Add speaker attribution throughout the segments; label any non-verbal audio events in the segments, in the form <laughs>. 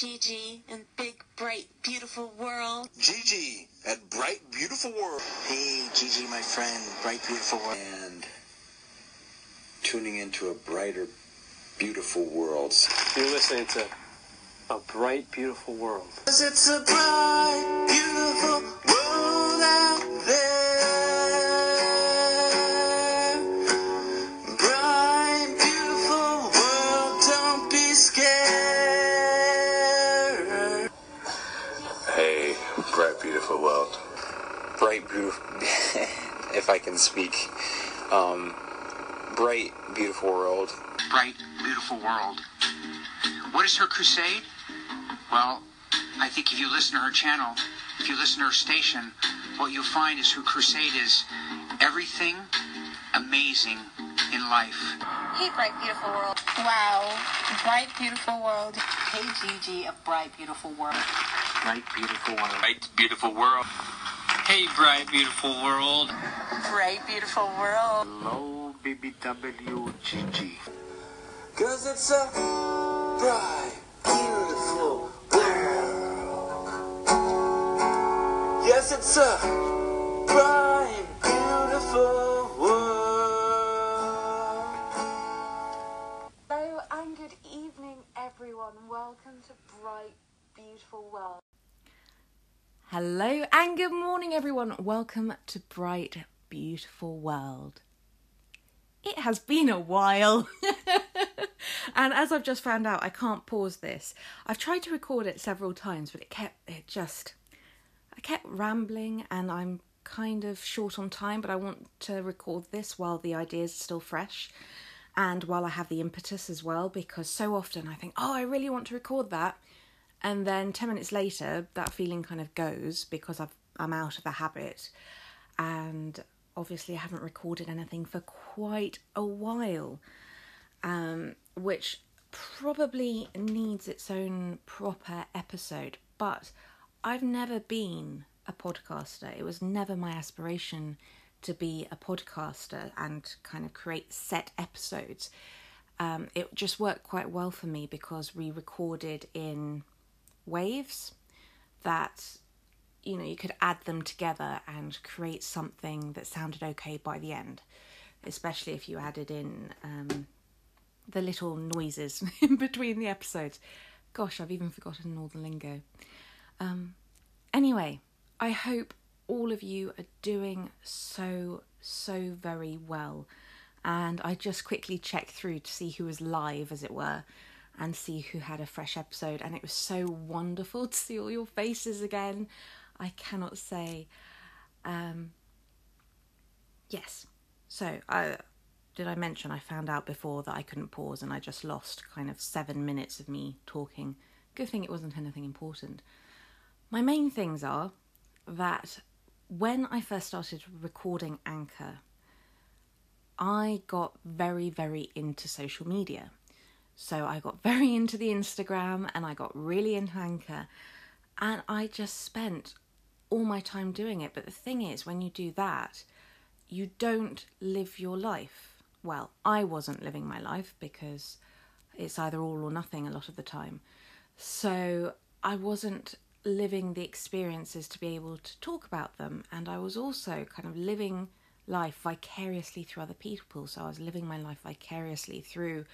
Speaker 1: Well, Gigi and big, bright, beautiful world.
Speaker 2: Gigi at Bright Beautiful World.
Speaker 3: Hey, Gigi, my friend, bright, beautiful world.
Speaker 4: and tuning into a brighter, beautiful world.
Speaker 5: You're listening to A Bright, Beautiful World.
Speaker 3: Cause it's a bright, beautiful world out
Speaker 6: if I can speak, um, bright, beautiful world.
Speaker 7: bright, beautiful world. What is her crusade? Well, I think if you listen to her channel, if you listen to her station, what you'll find is her crusade is everything amazing in life.
Speaker 8: Hey, bright, beautiful world. Wow. Bright, beautiful world.
Speaker 9: Hey Gigi, a bright, beautiful world.
Speaker 7: Bright, beautiful world.
Speaker 10: Bright, beautiful world. Hey, bright, beautiful world.
Speaker 8: Bright, beautiful world.
Speaker 3: Hello, BBW Gigi. Cause it's a bright, beautiful world. Yes, it's a bright, beautiful world.
Speaker 11: Hello and good evening, everyone. Welcome to Bright, Beautiful World.
Speaker 12: Hello and good morning, everyone. Welcome to Bright, Beautiful World. It has been a while. <laughs> and as I've just found out, I can't pause this. I've tried to record it several times, but it kept, it just, I kept rambling and I'm kind of short on time, but I want to record this while the idea is still fresh and while I have the impetus as well, because so often I think, oh, I really want to record that. And then 10 minutes later, that feeling kind of goes because I've, I'm out of the habit. And obviously, I haven't recorded anything for quite a while, um, which probably needs its own proper episode. But I've never been a podcaster, it was never my aspiration to be a podcaster and kind of create set episodes. Um, it just worked quite well for me because we recorded in waves that you know you could add them together and create something that sounded okay by the end especially if you added in um, the little noises <laughs> in between the episodes. Gosh i've even forgotten all the lingo. Um, anyway i hope all of you are doing so so very well. And i just quickly checked through to see who was live as it were and see who had a fresh episode. And it was so wonderful to see all your faces again. I cannot say. Um, yes. So, I, did I mention I found out before that I couldn't pause and I just lost kind of seven minutes of me talking? Good thing it wasn't anything important. My main things are that when I first started recording Anchor, I got very, very into social media. So I got very into the Instagram and I got really into Anchor and I just spent all my time doing it. But the thing is, when you do that, you don't live your life. Well, I wasn't living my life because it's either all or nothing a lot of the time. So I wasn't living the experiences to be able to talk about them. And I was also kind of living life vicariously through other people. So I was living my life vicariously through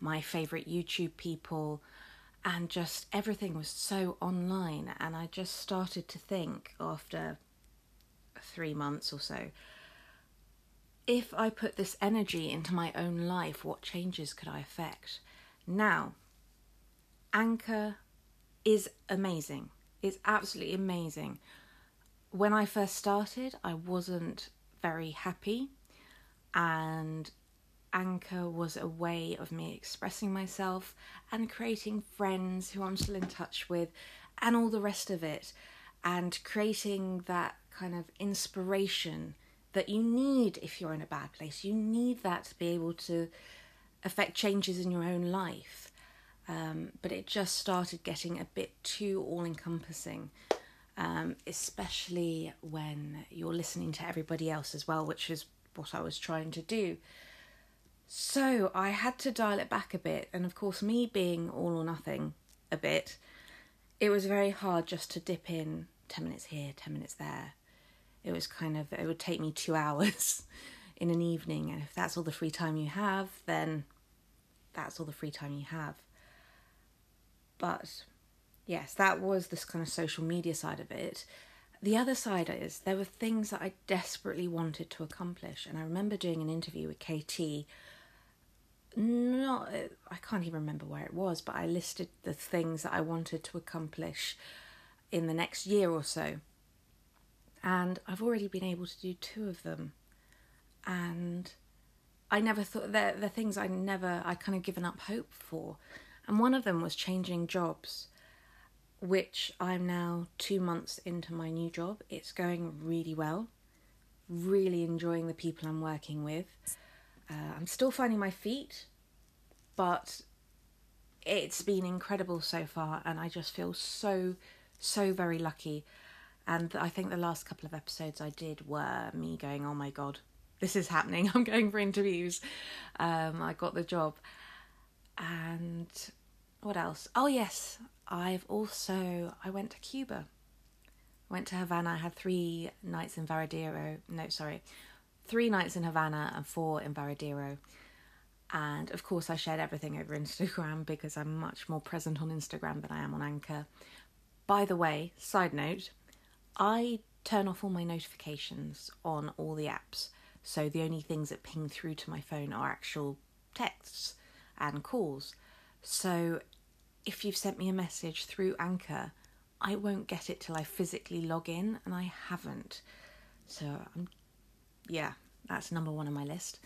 Speaker 12: my favorite YouTube people, and just everything was so online. And I just started to think after three months or so if I put this energy into my own life, what changes could I affect? Now, Anchor is amazing. It's absolutely amazing. When I first started, I wasn't very happy, and Anchor was a way of me expressing myself and creating friends who I'm still in touch with, and all the rest of it, and creating that kind of inspiration that you need if you're in a bad place. You need that to be able to affect changes in your own life. Um, but it just started getting a bit too all encompassing, um, especially when you're listening to everybody else as well, which is what I was trying to do. So I had to dial it back a bit, and of course, me being all or nothing, a bit, it was very hard just to dip in 10 minutes here, 10 minutes there. It was kind of, it would take me two <laughs> hours in an evening. And if that's all the free time you have, then that's all the free time you have. But yes, that was this kind of social media side of it. The other side is there were things that I desperately wanted to accomplish. And I remember doing an interview with KT. Not, I can't even remember where it was, but I listed the things that I wanted to accomplish in the next year or so. And I've already been able to do two of them. And I never thought they're, the things I never, I kind of given up hope for. And one of them was changing jobs, which I'm now two months into my new job. It's going really well. Really enjoying the people I'm working with. Uh, I'm still finding my feet, but it's been incredible so far, and I just feel so, so very lucky. And I think the last couple of episodes I did were me going, oh my god, this is happening. <laughs> I'm going for interviews. Um, I got the job. And what else? Oh, yes, I've also, I went to Cuba. Went to Havana. I had three nights in Varadero. No, sorry, three nights in Havana and four in Varadero. And of course, I shared everything over Instagram <laughs> because I'm much more present on Instagram than I am on Anchor. By the way, side note, I turn off all my notifications on all the apps. So the only things that ping through to my phone are actual texts and calls. So if you've sent me a message through Anchor, I won't get it till I physically log in, and I haven't. So I'm, yeah, that's number one on my list.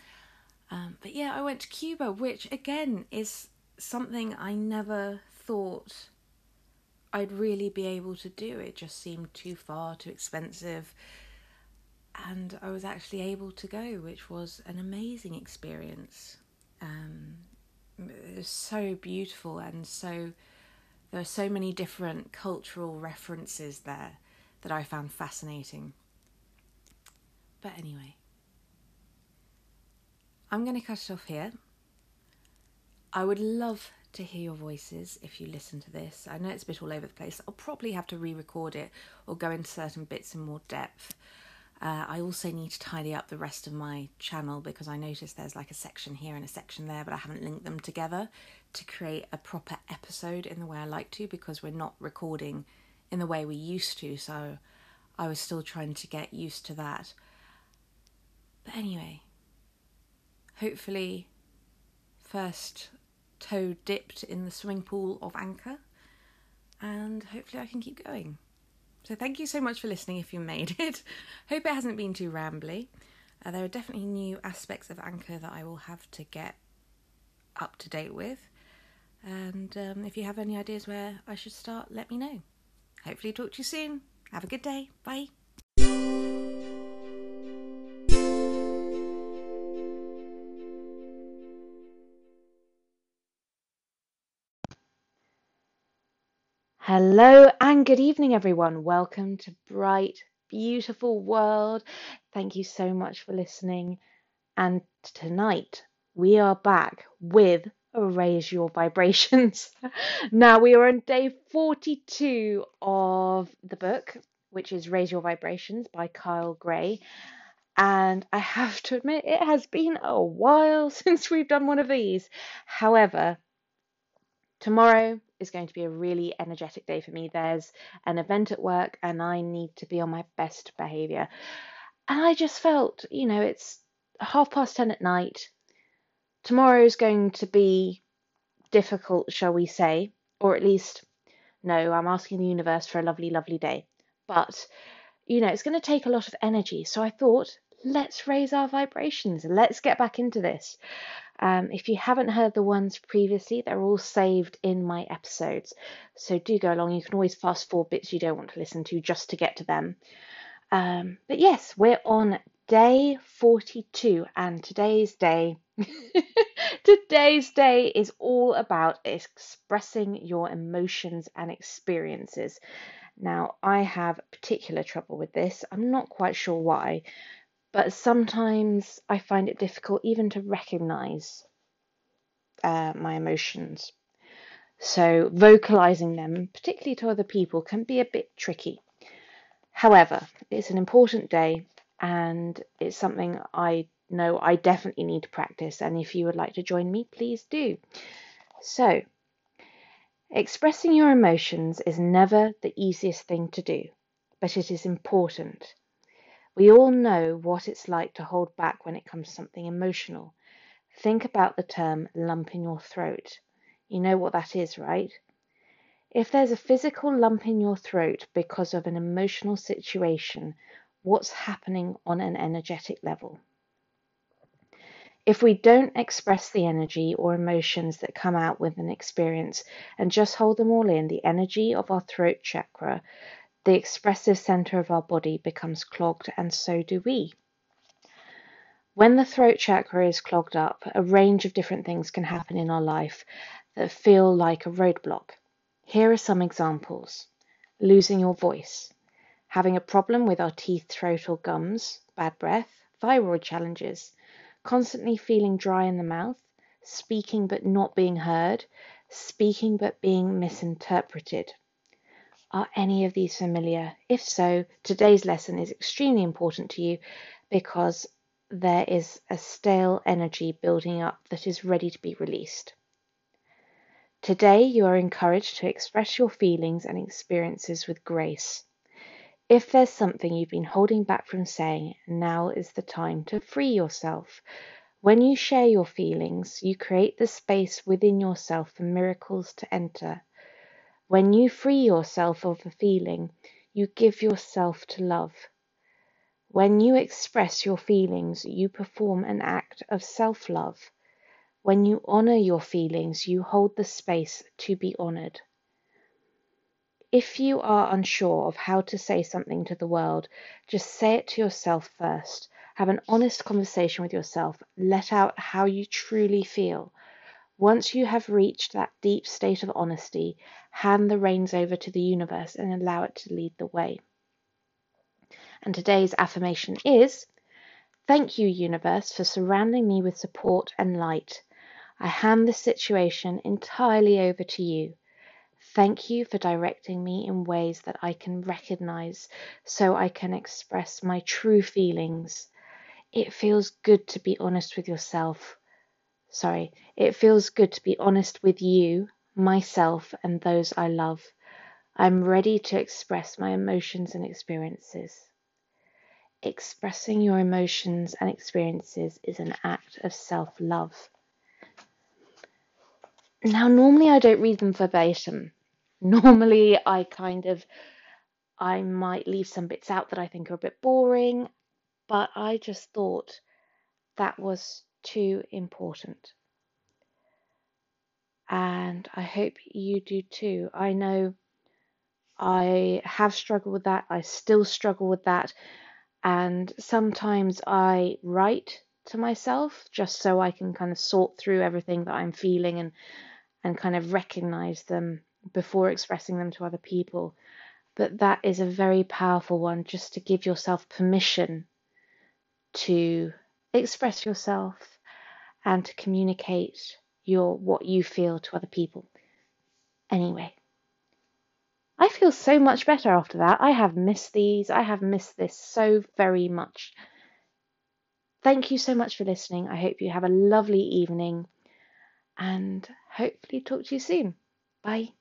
Speaker 12: Um, but yeah, I went to Cuba, which again is something I never thought I'd really be able to do. It just seemed too far, too expensive. And I was actually able to go, which was an amazing experience. Um, so beautiful and so there are so many different cultural references there that I found fascinating. But anyway, I'm going to cut it off here. I would love to hear your voices if you listen to this. I know it's a bit all over the place. I'll probably have to re record it or go into certain bits in more depth. Uh, I also need to tidy up the rest of my channel because I noticed there's like a section here and a section there, but I haven't linked them together to create a proper episode in the way I like to because we're not recording in the way we used to. So I was still trying to get used to that. But anyway, hopefully, first toe dipped in the swimming pool of Anchor, and hopefully I can keep going. So thank you so much for listening if you made <laughs> it. Hope it hasn't been too rambly. Uh, there are definitely new aspects of Anchor that I will have to get up to date with. And um, if you have any ideas where I should start, let me know. Hopefully, talk to you soon. Have a good day. Bye. Hello and good evening, everyone. Welcome to Bright, Beautiful World. Thank you so much for listening. And tonight we are back with Raise Your Vibrations. <laughs> now we are on day 42 of the book, which is Raise Your Vibrations by Kyle Gray. And I have to admit, it has been a while <laughs> since we've done one of these. However, tomorrow is going to be a really energetic day for me. There's an event at work and I need to be on my best behavior. And I just felt, you know, it's half past 10 at night. Tomorrow's going to be difficult, shall we say, or at least, no, I'm asking the universe for a lovely, lovely day. But, you know, it's going to take a lot of energy. So I thought, let's raise our vibrations. Let's get back into this. Um, if you haven't heard the ones previously, they're all saved in my episodes. So do go along. You can always fast forward bits you don't want to listen to just to get to them. Um, but yes, we're on day 42, and today's day. <laughs> today's day is all about expressing your emotions and experiences. Now, I have particular trouble with this. I'm not quite sure why, but sometimes I find it difficult even to recognize uh, my emotions.
Speaker 13: So, vocalizing them, particularly to other people, can be a bit tricky. However, it's an important day and it's something I know I definitely need to practice. And if you would like to join me, please do. So, expressing your emotions is never the easiest thing to do, but it is important. We all know what it's like to hold back when it comes to something emotional. Think about the term lump in your throat. You know what that is, right? If there's a physical lump in your throat because of an emotional situation, what's happening on an energetic level? If we don't express the energy or emotions that come out with an experience and just hold them all in, the energy of our throat chakra the expressive center of our body becomes clogged, and so do we. When the throat chakra is clogged up, a range of different things can happen in our life that feel like a roadblock. Here are some examples. Losing your voice, having a problem with our teeth, throat, or gums, bad breath, thyroid challenges, constantly feeling dry in the mouth, speaking but not being heard, speaking but being misinterpreted. Are any of these familiar? If so, today's lesson is extremely important to you because there is a stale energy building up that is ready to be released. Today, you are encouraged to express your feelings and experiences with grace. If there's something you've been holding back from saying, now is the time to free yourself. When you share your feelings, you create the space within yourself for miracles to enter. When you free yourself of a feeling, you give yourself to love. When you express your feelings, you perform an act of self love. When you honor your feelings, you hold the space to be honored. If you are unsure of how to say something to the world, just say it to yourself first. Have an honest conversation with yourself. Let out how you truly feel. Once you have reached that deep state of honesty, hand the reins over to the universe and allow it to lead the way. And today's affirmation is Thank you, universe, for surrounding me with support and light. I hand this situation entirely over to you. Thank you for directing me in ways that I can recognize so I can express my true feelings. It feels good to be honest with yourself sorry, it feels good to be honest with you, myself, and those I love. I'm ready to express my emotions and experiences. Expressing your emotions and experiences is an act of self love. Now, normally I don't read them verbatim. <laughs> Normally I kind of I might leave some bits out that I think are a bit boring, but I just thought that was too important. And I hope you do too. I know I have struggled with that. I still struggle with that. And sometimes I write to myself just so I can kind of sort through everything that I'm feeling and and kind of recognize them before expressing them to other people. But that is a very powerful one just to give yourself permission to express yourself and to communicate your what you feel to other people. Anyway, I feel so much better after that. I have missed these. I have missed this so very much. Thank you so much for listening. I hope you have a lovely evening and hopefully talk to you soon. Bye.